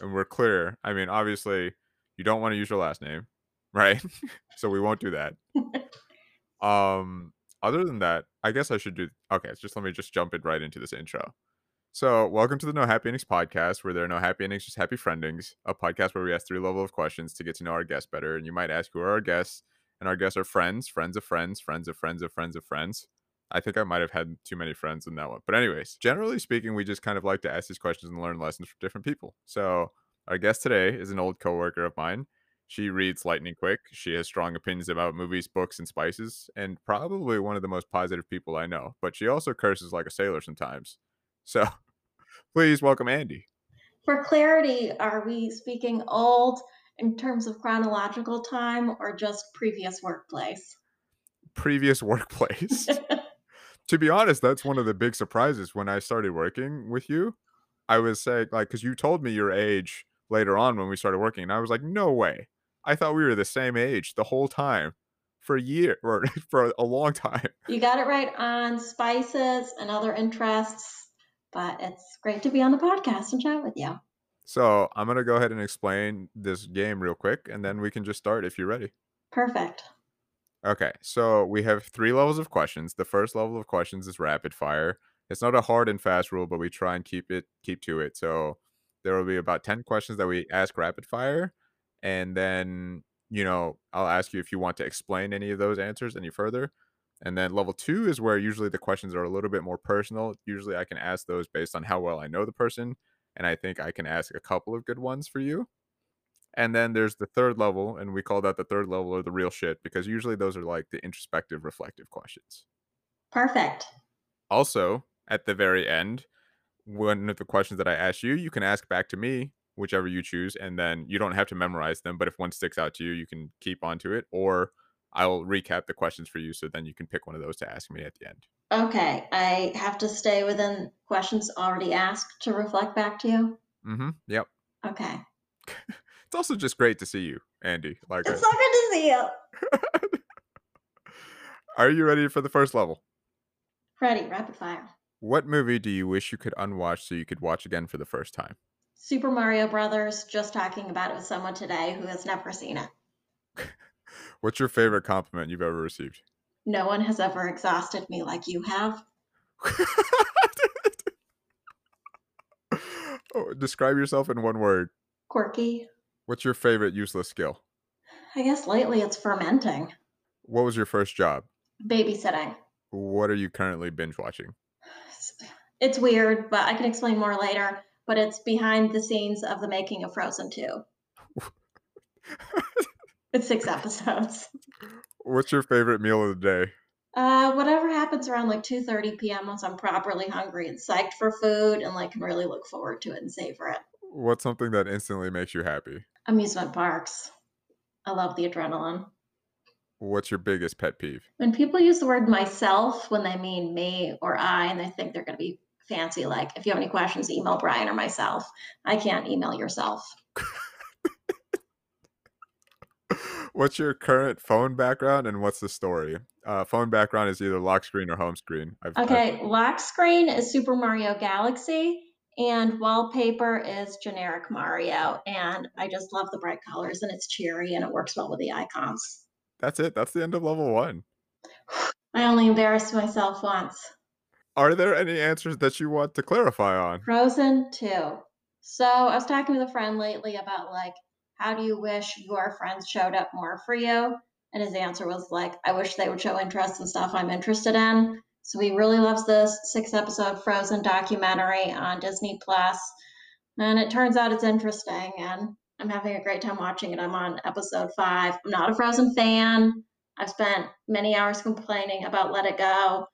and we're clear. I mean, obviously, you don't want to use your last name, right? so we won't do that. um, other than that, I guess I should do. Okay, just let me just jump it right into this intro. So, welcome to the No Happy Endings podcast, where there are no happy endings, just happy friendings. A podcast where we ask three level of questions to get to know our guests better. And you might ask, who are our guests? And our guests are friends, friends of friends, friends of friends of friends of friends. I think I might have had too many friends in that one. But anyways, generally speaking, we just kind of like to ask these questions and learn lessons from different people. So, our guest today is an old coworker of mine. She reads lightning quick. She has strong opinions about movies, books, and spices, and probably one of the most positive people I know. But she also curses like a sailor sometimes. So, please welcome Andie. For clarity, are we speaking old in terms of chronological time or just previous workplace? Previous workplace. to be honest, that's one of the big surprises when I started working with you. I was saying, like, because you told me your age later on when we started working, and I was like, no way. I thought we were the same age the whole time for a year or for a long time. You got it right on spices and other interests, but it's great to be on the podcast and chat with you. So I'm gonna go ahead and explain this game real quick, and then we can just start if you're ready. Perfect. Okay, so we have three levels of questions. The first level of questions is rapid fire. It's not a hard and fast rule, but we try and keep it keep to it. So there will be about 10 questions that we ask rapid fire and then you know i'll ask you if you want to explain any of those answers any further and then level two is where usually the questions are a little bit more personal usually i can ask those based on how well i know the person and i think i can ask a couple of good ones for you and then there's the third level and we call that the third level or the real shit because usually those are like the introspective reflective questions Perfect. also at the very end one of the questions that i ask you you can ask back to me whichever you choose, and then you don't have to memorize them. But if one sticks out to you, you can keep onto it, or I'll recap the questions for you, so then you can pick one of those to ask me at the end. Okay, I have to stay within questions already asked to reflect back to you. Mm-hmm. Yep. Okay. it's also just great to see you, Andie. Like it's so good to see you. Are you ready for the first level? Ready, rapid fire. What movie do you wish you could unwatch so you could watch again for the first time? Super Mario Brothers, just talking about it with someone today who has never seen it. What's your favorite compliment you've ever received? No one has ever exhausted me like you have. oh, describe yourself in one word. Quirky. What's your favorite useless skill? I guess lately it's fermenting. What was your first job? Babysitting. What are you currently binge watching? It's weird, but I can explain more later but it's behind the scenes of the making of Frozen 2. it's six episodes. What's your favorite meal of the day? Uh, whatever happens around like 2:30 p.m. once I'm properly hungry and psyched for food and like can really look forward to it and savor it. What's something that instantly makes you happy? Amusement parks. I love the adrenaline. What's your biggest pet peeve? When people use the word myself when they mean me or I and they think they're going to be fancy like if you have any questions email brian or myself i can't email yourself what's your current phone background and what's the story uh, phone background is either lock screen or home screen I've, okay I've... lock screen is super mario galaxy and wallpaper is generic mario and i just love the bright colors and it's cheery and it works well with the icons that's it that's the end of level one i only embarrassed myself once are there any answers that you want to clarify on? Frozen 2. So I was talking with a friend lately about like, how do you wish your friends showed up more for you? And his answer was like, I wish they would show interest in stuff I'm interested in. So he really loves this six episode Frozen documentary on Disney Plus. And it turns out it's interesting and I'm having a great time watching it. I'm on episode five. I'm not a Frozen fan. I've spent many hours complaining about Let It Go.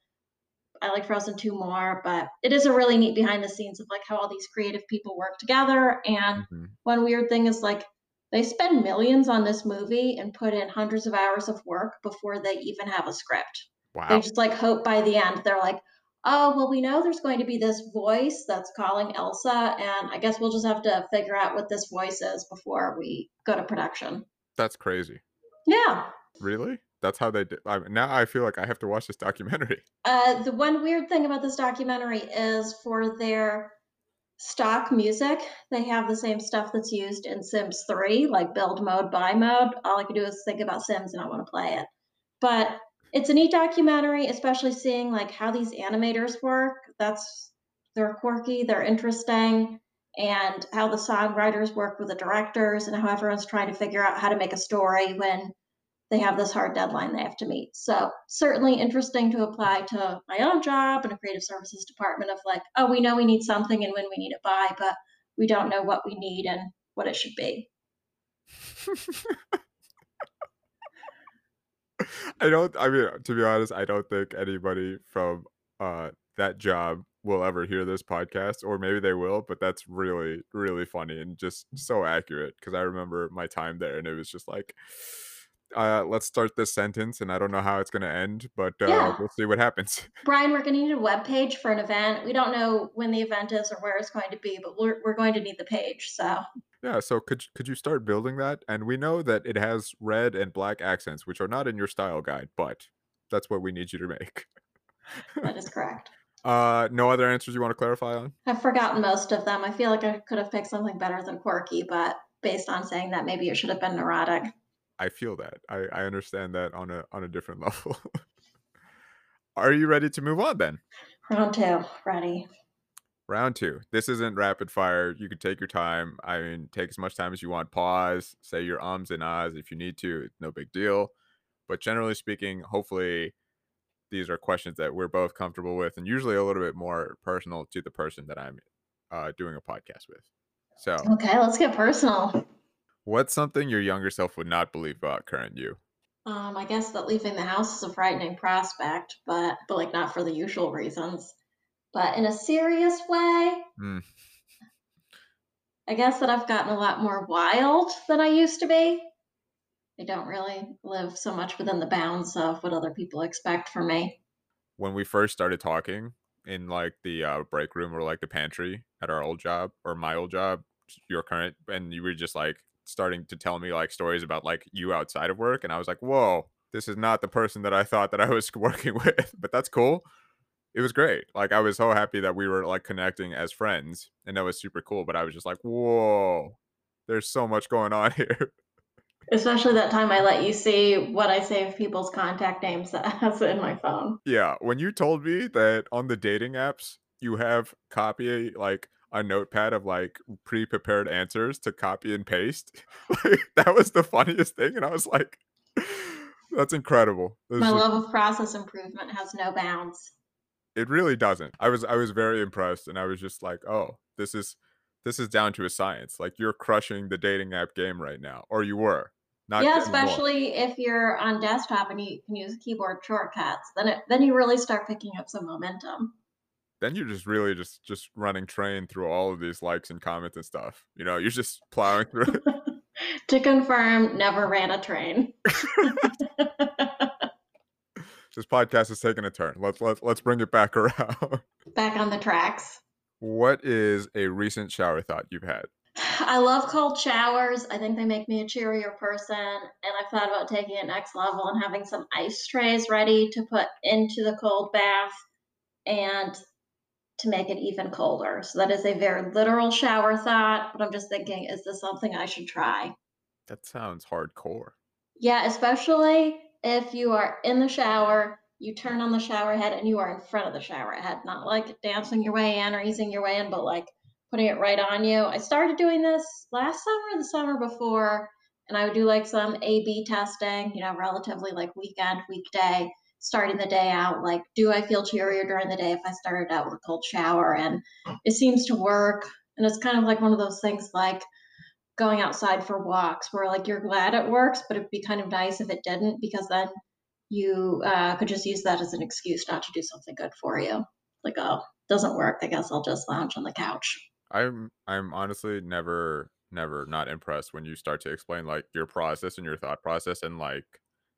I like Frozen 2 more, but it is a really neat behind the scenes of like how all these creative people work together. And mm-hmm. one weird thing is like they spend millions on this movie and put in hundreds of hours of work before they even have a script. Wow. They just like hope by the end they're like, oh, well, we know there's going to be this voice that's calling Elsa, and I guess we'll just have to figure out what this voice is before we go to production. That's crazy. Yeah. Really? that's how they did. I, now I feel like I have to watch this documentary. Uh, the one weird thing about this documentary is for their stock music. They have the same stuff that's used in Sims 3, like build mode, buy mode. All I can do is think about Sims and I want to play it. But it's a neat documentary, especially seeing like how these animators work. That's they're quirky, they're interesting, and how the songwriters work with the directors and how everyone's trying to figure out how to make a story when they have this hard deadline they have to meet. So certainly interesting to apply to my own job in a creative services department of like, oh, we know we need something and when we need it by, but we don't know what we need and what it should be. I don't I mean to be honest, I don't think anybody from uh that job will ever hear this podcast or maybe they will, but that's really really funny and just so accurate because I remember my time there and it was just like uh, let's start this sentence, and I don't know how it's going to end, but uh, yeah. we'll see what happens. Brian, we're going to need a web page for an event. We don't know when the event is or where it's going to be, but we're, we're going to need the page. So yeah, so could could you start building that? And we know that it has red and black accents, which are not in your style guide, but that's what we need you to make. that is correct. Uh, no other answers you want to clarify on? I've forgotten most of them. I feel like I could have picked something better than quirky, but based on saying that, maybe it should have been neurotic. I feel that. I, I understand that on a on a different level. Are you ready to move on then? Round two, ready. Round two. This isn't rapid fire. You can take your time. I mean, take as much time as you want. Pause, say your ums and ahs if you need to. It's no big deal. But generally speaking, hopefully these are questions that we're both comfortable with and usually a little bit more personal to the person that I'm uh, doing a podcast with. So, okay, let's get personal. What's something your younger self would not believe about current you? Um, I guess that leaving the house is a frightening prospect, but but like not for the usual reasons. But in a serious way, mm. I guess that I've gotten a lot more wild than I used to be. I don't really live so much within the bounds of what other people expect from me. When we first started talking in like the uh, break room or like the pantry at our old job or my old job, your current, and you were just like, starting to tell me like stories about like you outside of work and i was like whoa this is not the person that i thought that i was working with but that's cool. It was great. Like i was so happy that we were like connecting as friends and that was super cool but i was just like whoa there's so much going on here. Especially that time i let you see what i save people's contact names as in my phone. Yeah when you told me that on the dating apps you have copy like a notepad of like pre-prepared answers to copy and paste. like, that was the funniest thing, and I was like, "That's incredible." My just, love of process improvement has no bounds. It really doesn't. I was I was very impressed, and I was just like, "Oh, this is this is down to a science. Like you're crushing the dating app game right now, or you were." Not yeah, especially if you're on desktop and you can use keyboard shortcuts, then it, then you really start picking up some momentum then you're just really just just running train through all of these likes and comments and stuff. You know, you're just plowing through. to confirm, never ran a train. this podcast is taking a turn. Let's let's let's bring it back around. Back on the tracks. What is a recent shower thought you've had? I love cold showers. I think they make me a cheerier person. And I've thought about taking it next level and having some ice trays ready to put into the cold bath. And to make it even colder. So that is a very literal shower thought, but I'm just thinking, is this something I should try? That sounds hardcore. Yeah, especially if you are in the shower, you turn on the shower head and you are in front of the shower head, not like dancing your way in or easing your way in, but like putting it right on you. I started doing this last summer, the summer before, and I would do like some A B testing, you know, relatively like weekend, weekday starting the day out like do i feel cheerier during the day if i started out with a cold shower? And it seems to work. And it's kind of like one of those things like going outside for walks where like you're glad it works but it'd be kind of nice if it didn't because then you uh, could just use that as an excuse not to do something good for you. Like oh doesn't work. I guess i'll just lounge on the couch. I'm i'm honestly never never not impressed when you start to explain like your process and your thought process and like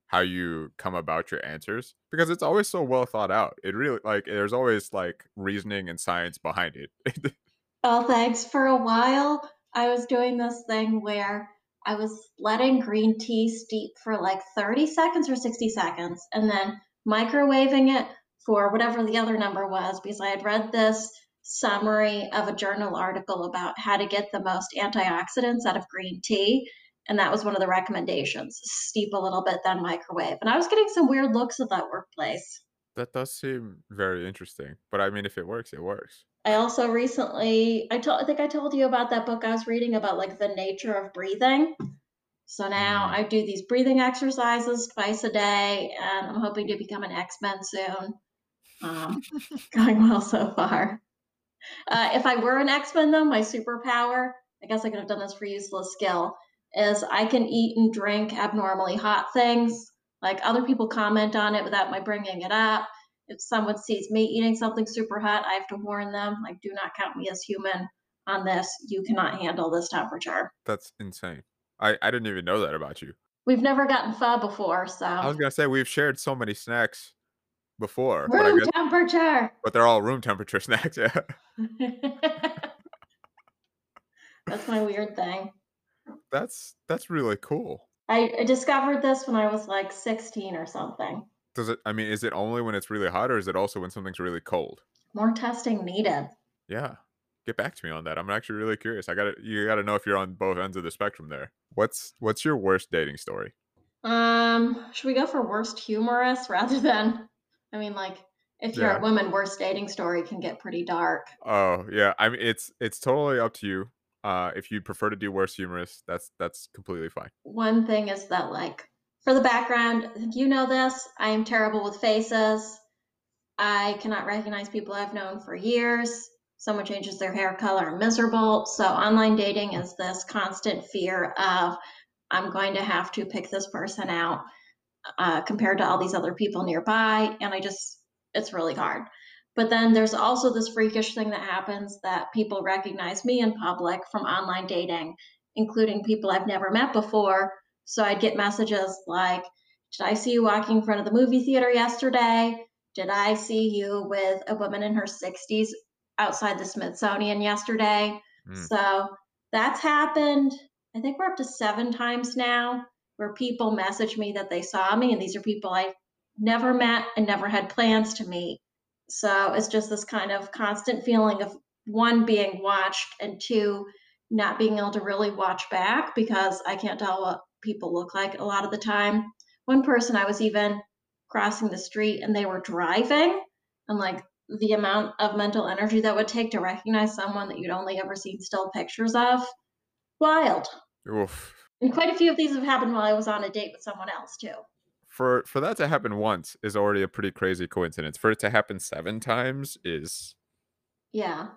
how you come about your answers because it's always so well thought out. It really like there's always like reasoning and science behind it. oh, thanks. For a while, I was doing this thing where I was letting green tea steep for like 30 seconds or 60 seconds and then microwaving it for whatever the other number was because I had read this summary of a journal article about how to get the most antioxidants out of green tea. And that was one of the recommendations steep a little bit, then microwave. And I was getting some weird looks at that workplace. That does seem very interesting. But I mean, if it works, it works. I also recently, I told, I think I told you about that book I was reading about like the nature of breathing. So now Mm. I do these breathing exercises twice a day, and I'm hoping to become an X Men soon. Um, going well so far. Uh, if I were an X Men, though, my superpower, I guess I could have done this for useless skill, is I can eat and drink abnormally hot things. Like other people comment on it without my bringing it up. If someone sees me eating something super hot, I have to warn them, like, do not count me as human on this. You cannot handle this temperature. That's insane. I, I didn't even know that about you. We've never gotten pho before, so I was gonna say we've shared so many snacks before, but room guess temperature. but they're all room temperature snacks. Yeah. That's my weird thing. That's that's really cool. I, I discovered this when I was like 16 or something. Does it I mean, is it only when it's really hot or is it also when something's really cold? More testing needed. Yeah. Get back to me on that. I'm actually really curious. I gotta you gotta know if you're on both ends of the spectrum there. What's what's your worst dating story? Um, should we go for worst humorous rather than? I mean, like, if you're Yeah. a woman, worst dating story can get pretty dark. Oh yeah. I mean it's it's totally up to you. Uh if you prefer to do worse humorous, that's that's completely fine. One thing is that, like, for the background, you know this. I am terrible with faces. I cannot recognize people I've known for years. Someone changes their hair color, I'm miserable. So online dating is this constant fear of I'm going to have to pick this person out uh, compared to all these other people nearby, and I just it's really hard. But then there's also this freakish thing that happens that people recognize me in public from online dating, including people I've never met before. So I'd get messages like, Did I see you walking in front of the movie theater yesterday? Did I see you with a woman in her 60s outside the Smithsonian yesterday? Mm. So that's happened. I think we're up to seven times now where people message me that they saw me, and these are people I never met and never had plans to meet. So it's just this kind of constant feeling of one being watched and two not being able to really watch back because I can't tell what people look like a lot of the time. One person I was even crossing the street and they were driving and like the amount of mental energy that would take to recognize someone that you'd only ever seen still pictures of wild Oof. and quite a few of these have happened while i was on a date with someone else too For for that to happen once is already a pretty crazy coincidence. For it to happen seven times is yeah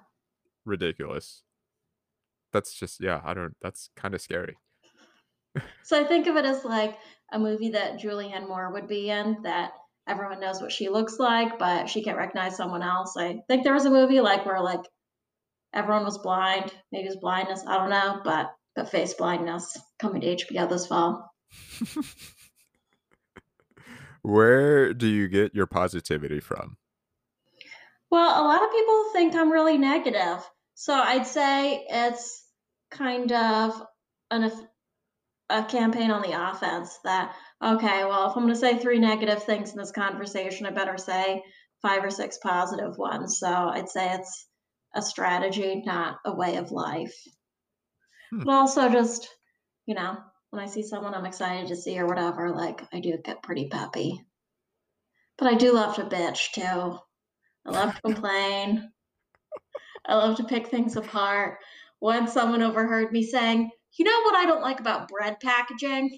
ridiculous. That's just yeah, I don't that's kind of scary. so i think of it as like a movie that julianne moore would be in that everyone knows what she looks like but she can't recognize someone else i think there was a movie like where like everyone was blind maybe it was blindness i don't know but but face blindness coming to hbo this fall Where do you get your positivity from? Well, a lot of people think I'm really negative. So I'd say it's kind of an, a campaign on the offense that, okay, well, if I'm going to say three negative things in this conversation, I better say five or six positive ones. So I'd say it's a strategy, not a way of life. Hmm. But also just, you know, when I see someone I'm excited to see or whatever, like I do get pretty peppy. But I do love to bitch too. I love to complain. I love to pick things apart. Once someone overheard me saying, "You know what I don't like about bread packaging?"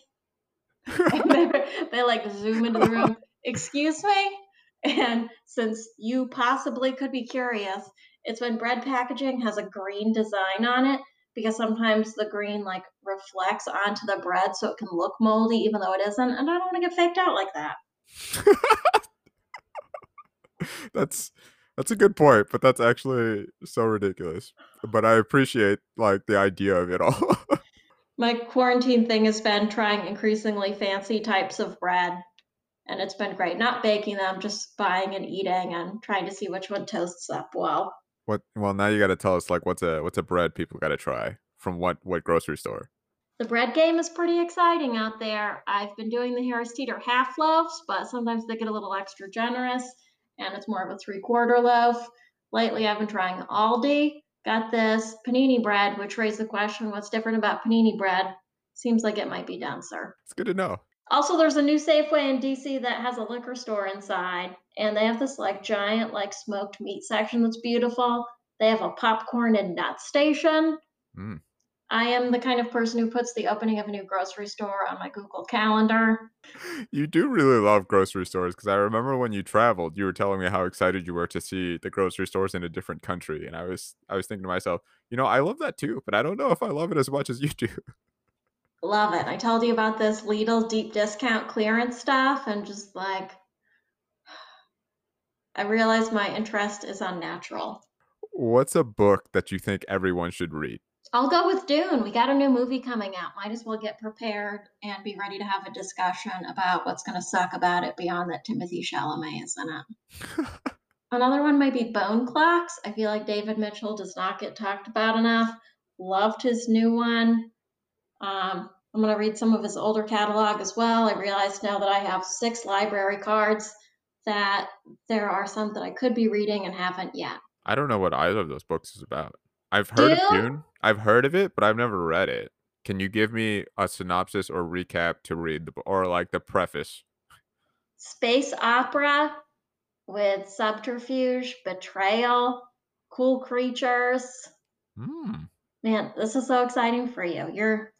They, they like zoom into the room. Excuse me. And since you possibly could be curious, it's when bread packaging has a green design on it because sometimes the green like reflects onto the bread so it can look moldy even though it isn't. And I don't want to get faked out like that. that's that's a good point, but that's actually so ridiculous. But I appreciate like the idea of it all. My quarantine thing has been trying increasingly fancy types of bread, and it's been great. Not baking them, just buying and eating and trying to see which one toasts up well. What well now you got to tell us like what's a what's a bread people got to try from what what grocery store? The bread game is pretty exciting out there. I've been doing the Harris Teeter half loaves, but sometimes they get a little extra generous, and it's more of a three quarter loaf. lately I've been trying Aldi. Got this panini bread, which raised the question what's different about panini bread? Seems like it might be denser. It's good to know. Also, there's a new Safeway in DC that has a liquor store inside, and they have this like giant, like smoked meat section that's beautiful. They have a popcorn and nut station. Mm. I am the kind of person who puts the opening of a new grocery store on my Google Calendar. You do really love grocery stores because I remember when you traveled, you were telling me how excited you were to see the grocery stores in a different country, and I was I was thinking to myself, you know, I love that too, but I don't know if I love it as much as you do. Love it. I told you about this Lidl deep discount clearance stuff, and just like, I realized my interest is unnatural. What's a book that you think everyone should read? I'll go with Dune. We got a new movie coming out. Might as well get prepared and be ready to have a discussion about what's going to suck about it beyond that Timothée Chalamet is in it. Another one might be Bone Clocks. I feel like David Mitchell does not get talked about enough. Loved his new one. Um, I'm going to read some of his older catalog as well. I realized now that I have six library cards that there are some that I could be reading and haven't yet. I don't know what either of those books is about. I've heard of Dune? I've heard of it, but I've never read it. Can you give me a synopsis or recap to read the or like the preface? Space opera with subterfuge, betrayal, cool creatures. Hmm. Man, this is so exciting for you. You're,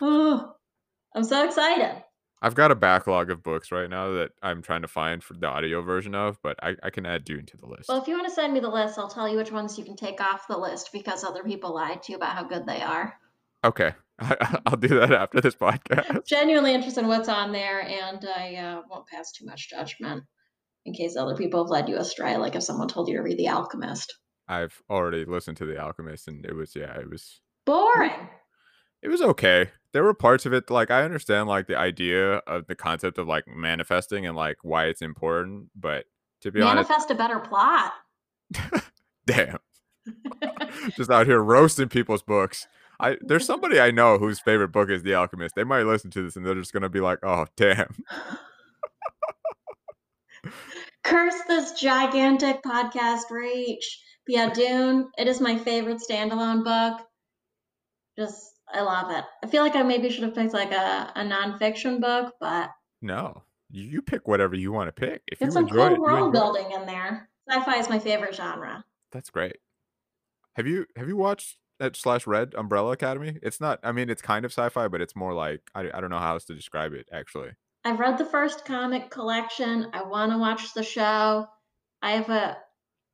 oh, I'm so excited. I've got a backlog of books right now that I'm trying to find for the audio version of, but I, I can add Dune to the list. Well, if you want to send me the list, I'll tell you which ones you can take off the list because other people lied to you about how good they are. Okay, I'll do that after this podcast. Genuinely interested in what's on there, and I uh, won't pass too much judgment in case other people have led you astray. Like if someone told you to read The Alchemist, I've already listened to The Alchemist, and it was yeah, it was boring. It was okay. There were parts of it like I understand like the idea of the concept of like manifesting and like why it's important, but to be honest, Manifest a better plot. damn, just out here roasting people's books. I there's somebody I know whose favorite book is The Alchemist. They might listen to this and they're just gonna be like, "Oh, damn." Curse this gigantic podcast reach. But yeah, Dune, it is my favorite standalone book. Just, I love it. I feel like I maybe should have picked like a, a nonfiction book, but No, you, you pick whatever you want to pick. If get you some enjoy cool it, world enjoy it. building in there. Sci-fi is my favorite genre. That's great. Have you have you watched that slash read Umbrella Academy? It's not. I mean, it's kind of sci-fi, but it's more like I, I don't know how else to describe it. Actually, I've read the first comic collection. I want to watch the show. I have a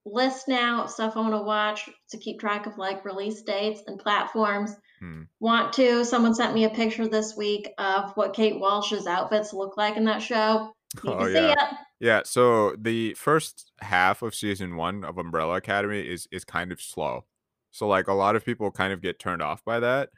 list now of stuff I want to watch to keep track of like release dates and platforms. Hmm. Want to? Someone sent me a picture this week of what Kate Walsh's outfits look like in that show. Need Oh yeah. it. Yeah, so the first half of season one of Umbrella Academy is is kind of slow. So like a lot of people kind of get turned off by that.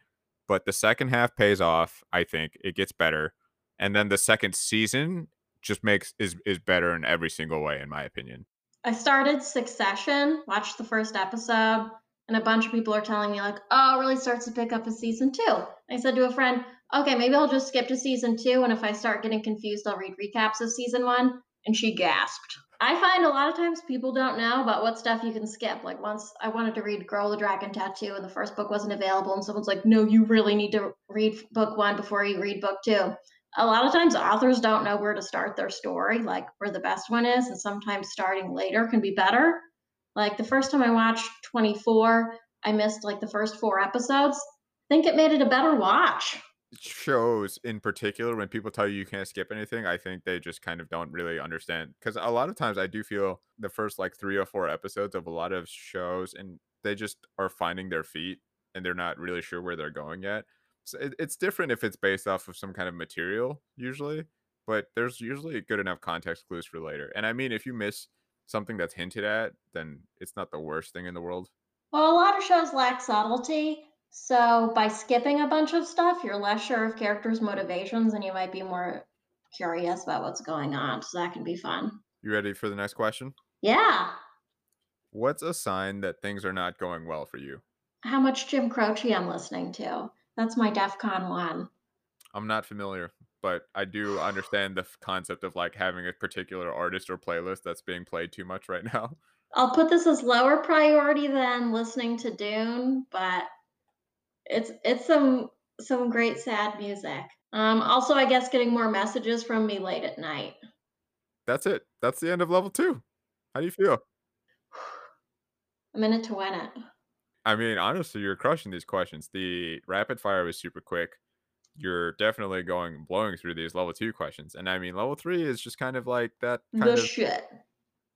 But the second half pays off, I think. It gets better. And then the second season just makes is is better in every single way, in my opinion. I started Succession, watched the first episode, and a bunch of people are telling me, like, oh, it really starts to pick up in season two. I said to a friend, okay, maybe I'll just skip to season two, and if I start getting confused, I'll read recaps of season one. And she gasped. I find a lot of times people don't know about what stuff you can skip. Like, once I wanted to read Girl the Dragon Tattoo, and the first book wasn't available, and someone's like, no, you really need to read book one before you read book two a lot of times authors don't know where to start their story, like where the best one is, and sometimes starting later can be better. Like the first time I watched 24, I missed like the first four episodes. I think it made it a better watch. shows in particular when people tell you you can't skip anything i think they just kind of don't really understand because a lot of times i do feel the first like three or four episodes of a lot of shows and they just are finding their feet and they're not really sure where they're going yet so it, it's different if it's based off of some kind of material usually but there's usually good enough context clues for later and i mean if you miss something that's hinted at then it's not the worst thing in the world Well, a lot of shows lack subtlety. So by skipping a bunch of stuff, you're less sure of characters' motivations and you might be more curious about what's going on. So that can be fun. you ready for the next question Yeah. what's a sign that things are not going well for you How much Jim Croce I'm listening to. That's my DEF CON 1. I'm not familiar, but I do understand the concept of like having a particular artist or playlist that's being played too much right now. I'll put this as lower priority than listening to Dune, but it's it's some some great sad music. Um, also, I guess getting more messages from me late at night. That's it. That's the end of level two. How do you feel? A minute to win it. I mean, honestly, you're crushing these questions. The rapid fire was super quick. You're definitely going blowing through these level two questions, and I mean, level three is just kind of like that. Kind The of, shit.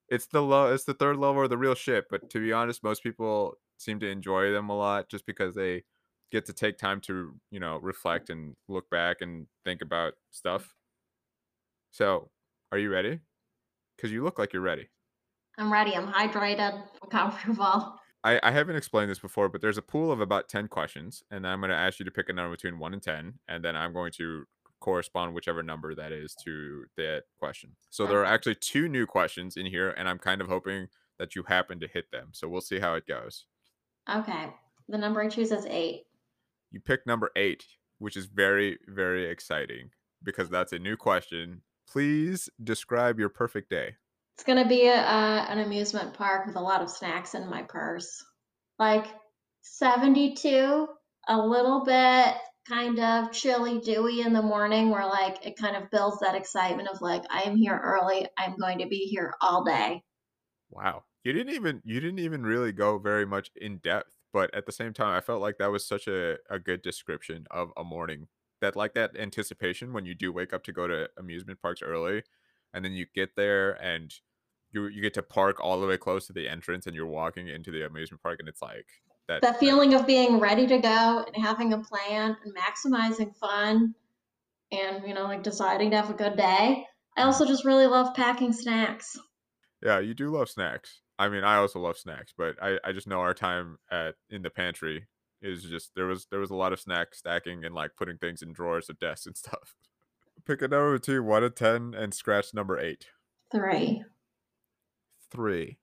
it's the low, it's the third level of the real shit. But to be honest, most people seem to enjoy them a lot just because they get to take time to, you know, reflect and look back and think about stuff. So, are you ready? Because you look like you're ready. I'm ready. I'm hydrated. I'm comfortable. I, I haven't explained this before, but there's a pool of about 10 questions, and I'm going to ask you to pick a number between 1 and 10, and then I'm going to correspond whichever number that is to that question. So there are actually two new questions in here, and I'm kind of hoping that you happen to hit them. So we'll see how it goes. Okay. The number I choose is eight. You pick number eight, which is very, very exciting because that's a new question. Please describe your perfect day. It's gonna be a, uh, an amusement park with a lot of snacks in my purse. Like 72, a little bit kind of chilly, dewy in the morning, where like it kind of builds that excitement of like, I am here early. I'm going to be here all day. Wow. You didn't even you didn't even really go very much in depth, but at the same time I felt like that was such a, a good description of a morning. That like that anticipation when you do wake up to go to amusement parks early and then you get there and you you get to park all the way close to the entrance and you're walking into the amusement park and it's like that That feeling of being ready to go and having a plan and maximizing fun and, you know, like deciding to have a good day. I mm-hmm. also just really love packing snacks. Yeah, you do love snacks. I mean, I also love snacks, but I, I just know our time at in the pantry is just there was there was a lot of snack stacking and like putting things in drawers of desks and stuff. Pick a number between one to ten and scratch number eight. Three. Three.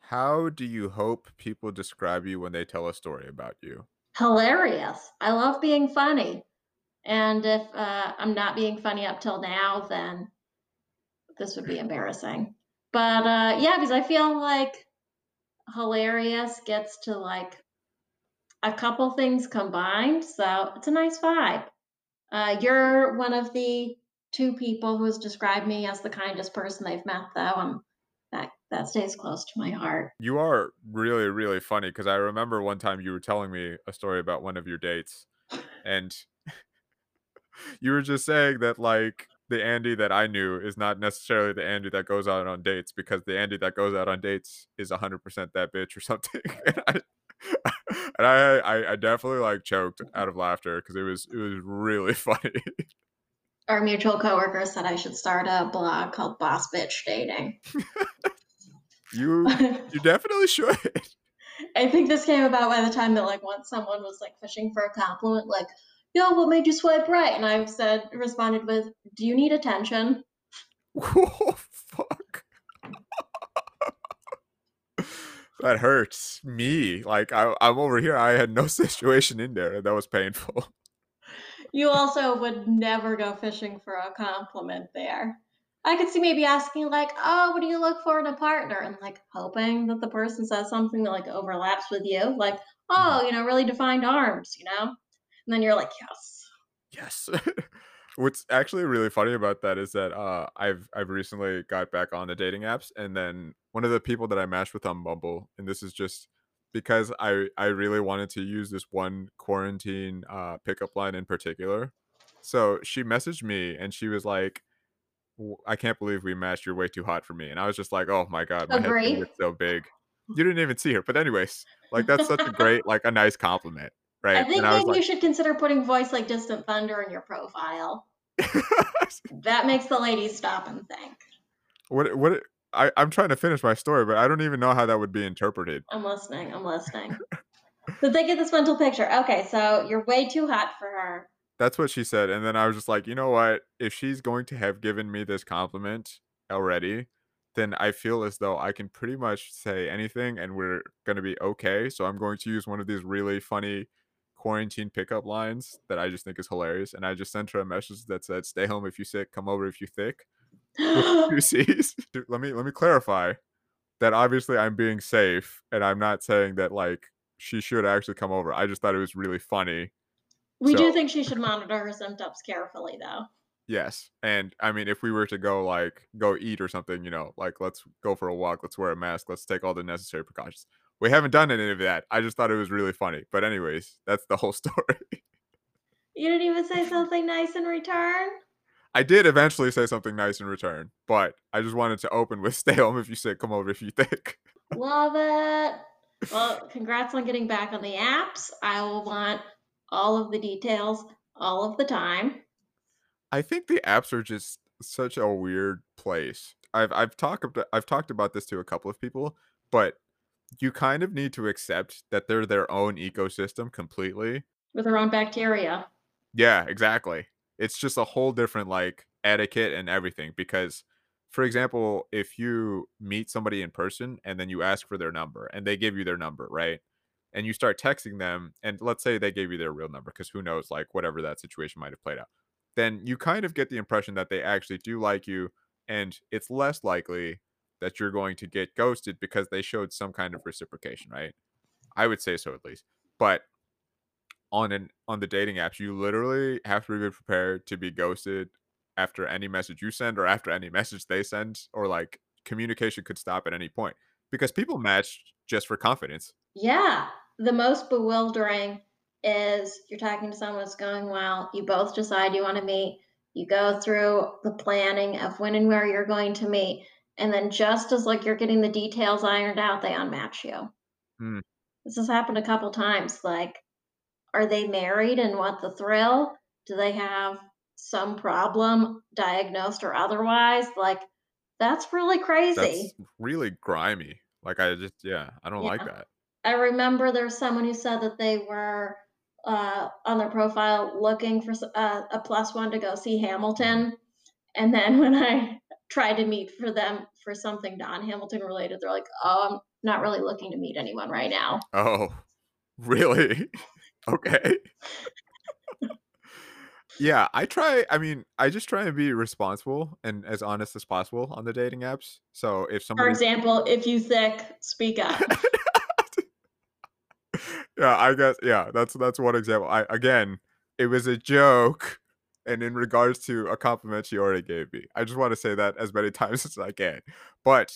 How do you hope people describe you when they tell a story about you? Hilarious. I love being funny. And if uh, I'm not being funny up till now, then this would be embarrassing. But uh, yeah, because I feel like hilarious gets to like a couple things combined. So it's a nice vibe. Uh, you're one of the two people who's described me as the kindest person they've met, though. Um, that stays close to my heart. You are really, really funny because I remember one time you were telling me a story about one of your dates, and you were just saying that like the Andie that I knew is not necessarily the Andie that goes out on dates because the Andie that goes out on dates is 100% that bitch or something. and I, and I, I, I definitely like choked mm-hmm. out of laughter because it was it was really funny. Our mutual coworker said I should start a blog called Boss Bitch Dating. You you definitely should. I think this came about by the time that like once someone was like fishing for a compliment, like, yo, what made you swipe right? And I said responded with, Do you need attention? oh, fuck. that hurts me. Like I, I'm over here. I had no situation in there, that was painful. You also would never go fishing for a compliment there. I could see maybe asking like, "Oh, what do you look for in a partner?" and like hoping that the person says something that like overlaps with you, like, "Oh, you know, really defined arms," you know. And then you're like, "Yes." Yes. What's actually really funny about that is that uh, I've I've recently got back on the dating apps, and then one of the people that I matched with on Bumble, and this is just because I I really wanted to use this one quarantine uh, pickup line in particular. So she messaged me, and she was like, "W- "I can't believe we matched. You're way too hot for me." And I was just like, "Oh my god, my Agree. get so big." You didn't even see her, but anyways, like that's such a great, like a nice compliment, I right? think And I was maybe you should consider putting voice like distant thunder in your profile. That makes the ladies stop and think. What what I I'm trying to finish my story, but I don't even know how that would be interpreted. I'm listening. I'm listening. But they get this mental picture. Okay, so you're way too hot for her. That's what she said, and then I was just like, you know what? If she's going to have given me this compliment already, then I feel as though I can pretty much say anything, and we're gonna be okay. So I'm going to use one of these really funny quarantine pickup lines that I just think is hilarious, and I just sent her a message that said, "Stay home if you sick, come over if you thick." Two C's. Dude, let me let me clarify. that obviously I'm being safe and I'm not saying that like she should actually come over. I just thought it was really funny. We So- do think she should monitor her symptoms carefully, though. Yes. And I mean, if we were to go like go eat or something, you know, like let's go for a walk, let's wear a mask, let's take all the necessary precautions. We haven't done any of that. I just thought it was really funny. But anyways, that's the whole story. You didn't even say something nice in return. I did eventually say something nice in return, but I just wanted to open with stay home if you sick, come over if you think. Love it. Well, congrats on getting back on the apps. I will want all of the details all of the time. I think the apps are just such a weird place. I've I've talked about I've talked about this to a couple of people, but you kind of need to accept that they're their own ecosystem completely. with their own bacteria. Yeah, exactly. It's just a whole different like etiquette and everything because for example, if you meet somebody in person and then you ask for their number and they give you their number, right? And you start texting them and let's say they gave you their real number because who knows like whatever that situation might have played out. Then you kind of get the impression that they actually do like you and it's less likely that you're going to get ghosted because they showed some kind of reciprocation, right? I would say so at least. But on an on the dating apps, you literally have to be prepared to be ghosted after any message you send or after any message they send, or like communication could stop at any point because people match just for confidence. Yeah. The most bewildering is you're talking to someone, it's going well. You both decide you want to meet. You go through the planning of when and where you're going to meet. And then just as like you're getting the details ironed out, they unmatch you. Hmm. This has happened a couple times. Like, are they married and what the thrill? Do they have some problem diagnosed or otherwise? Like, that's really crazy. That's really grimy. Like I just yeah, I don't like that. I remember there was someone who said that they were uh, on their profile looking for uh, a plus one to go see Hamilton, and then when I tried to meet for them for something non-Hamilton related, they're like, "Oh, I'm not really looking to meet anyone right now." Oh, really? okay. yeah, I try. I mean, I just try and be responsible and as honest as possible on the dating apps. So if someone For example, if you thick, speak up. yeah, I guess, yeah, that's that's one example. I again, it was a joke, and in regards to a compliment she already gave me, I just want to say that as many times as I can. But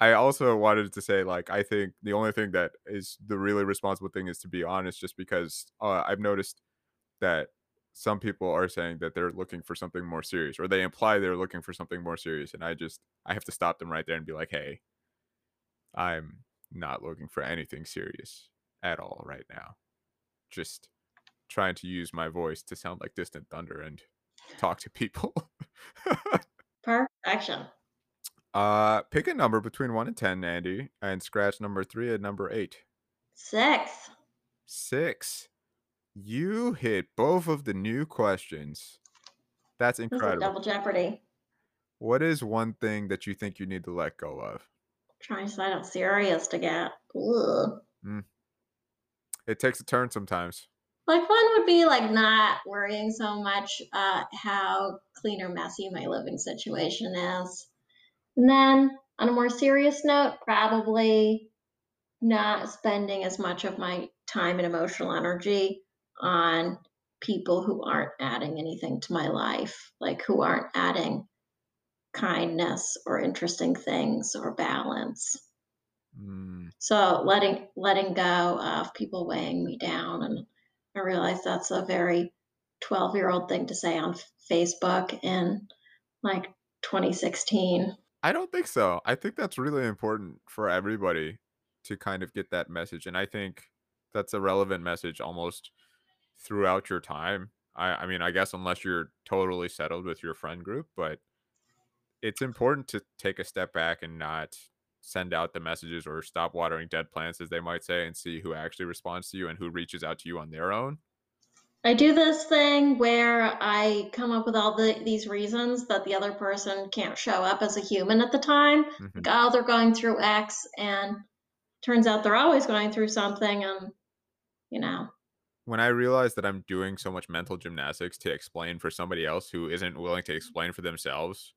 I also wanted to say, like, I think the only thing that is the really responsible thing is to be honest, just because uh, I've noticed that some people are saying that they're looking for something more serious, or they imply they're looking for something more serious, and I just I have to stop them right there and be like, hey, I'm not looking for anything serious at all right now. Just trying to use my voice to sound like distant thunder and talk to people. Perfection. uh pick a number between 1 and 10, Andie, and scratch number 3 and number 8. Six. 6. You hit both of the new questions. That's incredible. double jeopardy. What is one thing that you think you need to let go of? Trying to decide how serious to get. Ugh. It takes a turn sometimes. Like one would be like not worrying so much uh, how clean or messy my living situation is. And then on a more serious note, probably not spending as much of my time and emotional energy on people who aren't adding anything to my life, like who aren't adding kindness or interesting things or balance. Mm, So letting letting go of people weighing me down, and I realize that's a very twelve year old thing to say on Facebook in like 2016. I don't think so. I think that's really important for everybody to kind of get that message. And I think that's a relevant message almost throughout your time. I, I mean, I guess unless you're totally settled with your friend group, but it's important to take a step back and not send out the messages or stop watering dead plants, as they might say, and see who actually responds to you and who reaches out to you on their own. I do this thing where I come up with all the these reasons that the other person can't show up as a human at the time. Mhm. Like, oh, they're going through X, and turns out they're always going through something, and you know, When I realize that I'm doing so much mental gymnastics to explain for somebody else who isn't willing to explain for themselves,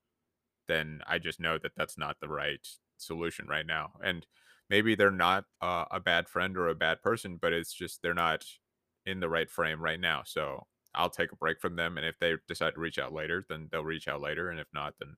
then I just know that that's not the right solution right now. And maybe they're not uh, a bad friend or a bad person, but it's just they're not in the right frame right now. So I'll take a break from them. And if they decide to reach out later, then they'll reach out later. And if not, then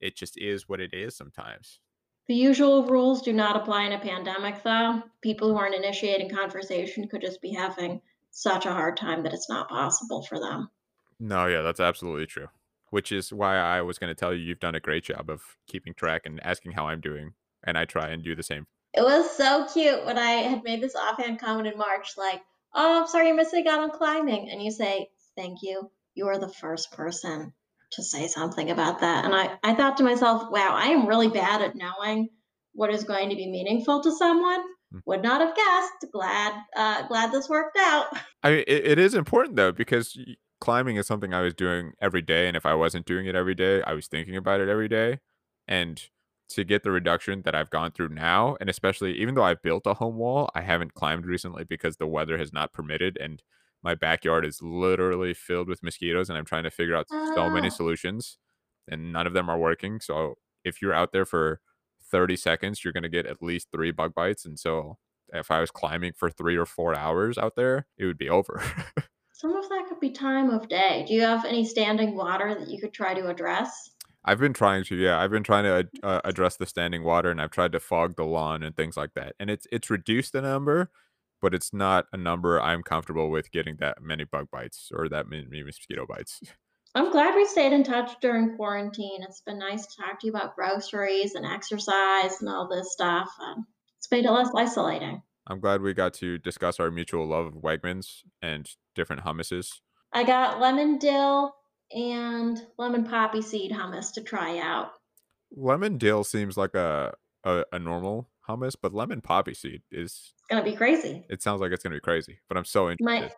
it just is what it is sometimes. The usual rules do not apply in a pandemic, though. People who aren't initiating conversation could just be having such a hard time that it's not possible for them. No, yeah, that's absolutely true. Which is why I was going to tell you you've done a great job of keeping track and asking how I'm doing. And I try and do the same. It was so cute when I had made this offhand comment in March, like, oh, I'm sorry you're missing out on climbing. And you say, thank you. You are the first person to say something about that. And I, I thought to myself, wow, I am really bad at knowing what is going to be meaningful to someone. Hmm. Would not have guessed. Glad, uh, glad this worked out. I mean, it, it is important though because climbing is something I was doing every day, and if I wasn't doing it every day, I was thinking about it every day. And to get the reduction that I've gone through now, and especially even though I built a home wall, I haven't climbed recently because the weather has not permitted, and my backyard is literally filled with mosquitoes, and I'm trying to figure out so many ah. solutions, and none of them are working. So if you're out there for 30 seconds, you're gonna get at least three bug bites, and so if I was climbing for three or four hours out there, it would be over. Some of that could be time of day. Do you have any standing water that you could try to address? I've been trying to, yeah. I've been trying to uh, address the standing water, and I've tried to fog the lawn and things like that. And it's it's reduced the number, but it's not a number I'm comfortable with getting that many bug bites or that many mosquito bites. I'm glad we stayed in touch during quarantine. It's been nice to talk to you about groceries and exercise and all this stuff. Um, it's made it less isolating. I'm glad we got to discuss our mutual love of Wegmans and different hummuses. I got lemon dill and lemon poppy seed hummus to try out. Lemon dill seems like a a, a normal hummus, but lemon poppy seed is it's gonna be crazy. It sounds like it's gonna be crazy, but I'm so interested.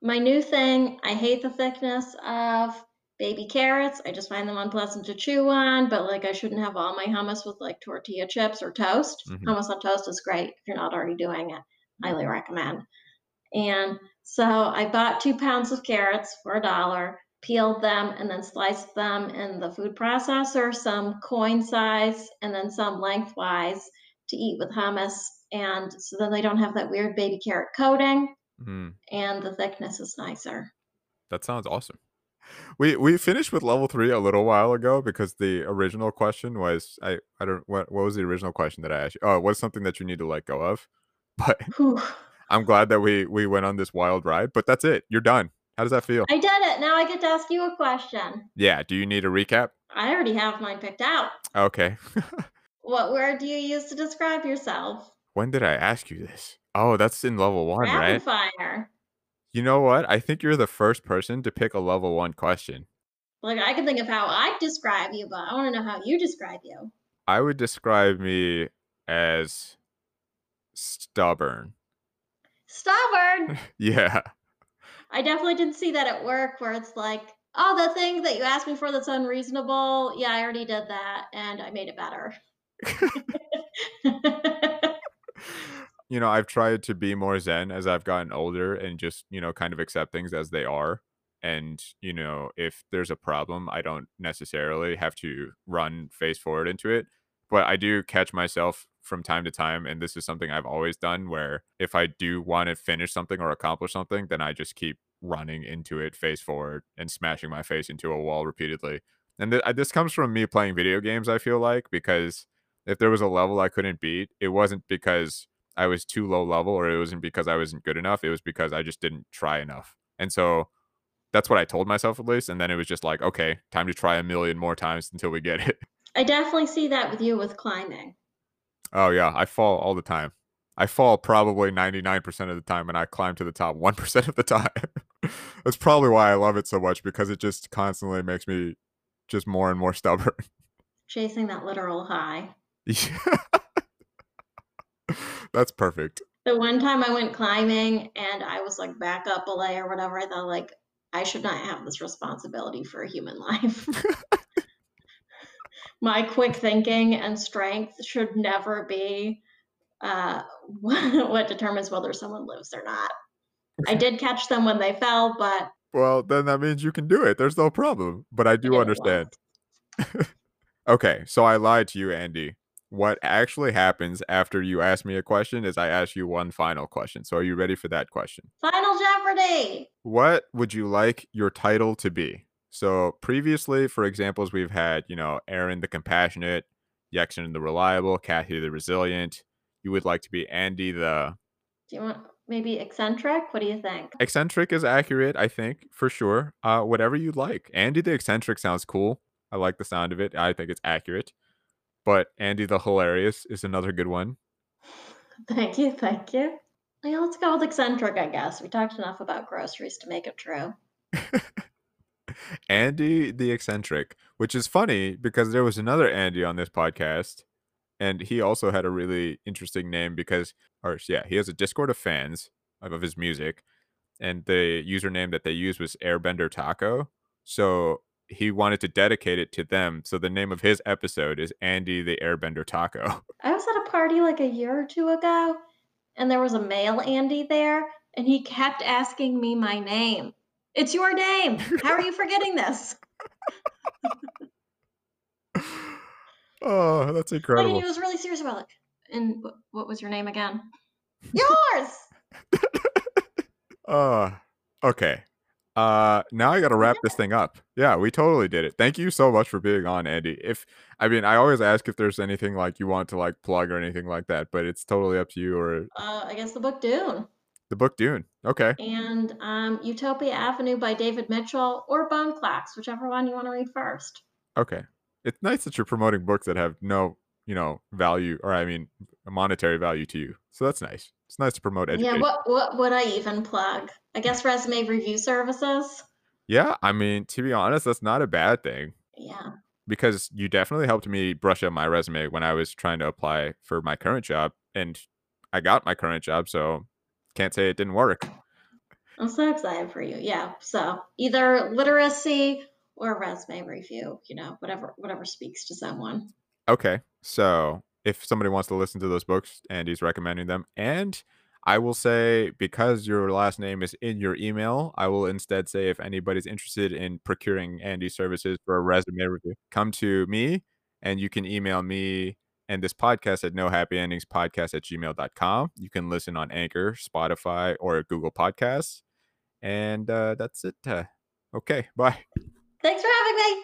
My my new thing. I hate the thickness of baby carrots. I just find them unpleasant to chew on, but like I shouldn't have all my hummus with like tortilla chips or toast. Mm-hmm. Hummus on toast is great if you're not already doing it. Highly recommend. And so I bought two pounds of carrots for a dollar, peeled them, and then sliced them in the food processor, some coin size and then some lengthwise to eat with hummus. And so then they don't have that weird baby carrot coating, mm-hmm. and the thickness is nicer. That sounds awesome we we finished with level three a little while ago because the original question was I I don't what what was the original question that I asked you? Oh, what's something that you need to let go of? But I'm glad that we we went on this wild ride. But that's it. You're done. How does that feel? I did it. Now I get to ask you a question. Yeah. Do you need a recap? I already have mine picked out. Okay. what word do you use to describe yourself? When did I ask you this? Oh, that's in level one, Rapid right? Fire. You know what? I think you're the first person to pick a level one question. Like I can think of how I describe you, but I want to know how you describe you. I would describe me as stubborn. Stubborn? yeah. I definitely didn't see that at work where it's like, oh, the thing that you asked me for that's unreasonable. Yeah, I already did that and I made it better. you know, I've tried to be more zen as I've gotten older and just, you know, kind of accept things as they are. And, you know, if there's a problem, I don't necessarily have to run face forward into it. But I do catch myself from time to time. And this is something I've always done where if I do want to finish something or accomplish something, then I just keep running into it face forward and smashing my face into a wall repeatedly. And th- this comes from me playing video games, I feel like, because if there was a level I couldn't beat, it wasn't because I was too low level or it wasn't because I wasn't good enough. It was because I just didn't try enough. And so that's what I told myself at least. And then it was just like, okay, time to try a million more times until we get it. I definitely see that with you with climbing. Oh, yeah. I fall all the time. I fall probably 99% of the time and I climb to the top 1% of the time. That's probably why I love it so much because it just constantly makes me just more and more stubborn. Chasing that literal high. Yeah. That's perfect. The one time I went climbing and I was like backup belayer or whatever, I thought like I should not have this responsibility for a human life. My quick thinking and strength should never be uh, what determines whether someone lives or not. I did catch them when they fell, but well, then that means you can do it. There's no problem. But I do understand. okay, so I lied to you, Andie what actually happens after you ask me a question is I ask you one final question. So are you ready for that question? Final Jeopardy! What would you like your title to be? So previously, for examples, we've had, you know, Aaron the Compassionate, Yexon the Reliable, Kathy the Resilient. You would like to be Andie the. Do you want maybe eccentric? What do you think? Eccentric is accurate, I think, for sure. Uh, whatever you'd like. Andie the Eccentric sounds cool. I like the sound of it. I think it's accurate. But Andie the Hilarious is another good one. Thank you, thank you. Yeah, let's go with eccentric, I guess. We talked enough about groceries to make it true. Andie the eccentric, which is funny because there was another Andy on this podcast, and he also had a really interesting name because, or yeah, he has a Discord of fans of his music, and the username that they used was Airbender Taco. So he wanted to dedicate it to them. So the name of his episode is Andy the Airbender Taco. I was at a party like a year or two ago, and there was a male Andy there, and he kept asking me my name. It's your name. How are you forgetting this? oh, that's incredible. and he was really serious about it. And what was your name again? Yours. Uh, okay. Uh, now I got to wrap this thing up. Yeah, we totally did it. Thank you so much for being on, Andie. If I mean, I always ask if there's anything like you want to like plug or anything like that, but it's totally up to you or Uh, I guess the book Dune the book Dune. Okay. and um, Utopia Avenue by David Mitchell or Bone Clocks, whichever one you want to read first. Okay. It's nice that you're promoting books that have no, you know, value or I mean, monetary value to you. So that's nice. It's nice to promote education. Yeah, what what would I even plug? I guess resume review services. yeah, I mean, to be honest, that's not a bad thing. Yeah. because you definitely helped me brush up my resume when I was trying to apply for my current job and I got my current job, so can't say it didn't work. I'm so excited for you. Yeah. So either literacy or resume review, you know, whatever whatever speaks to someone. Okay. So, if somebody wants to listen to those books, Andie's recommending them. And I will say because your last name is in your email, I will instead say if anybody's interested in procuring Andie's services for a resume review, come to me and you can email me and this podcast at no happy endings podcast at gmail.com. You can listen on Anchor, Spotify, or Google Podcasts. And uh, that's it. Uh, okay. Bye. Thanks for having me.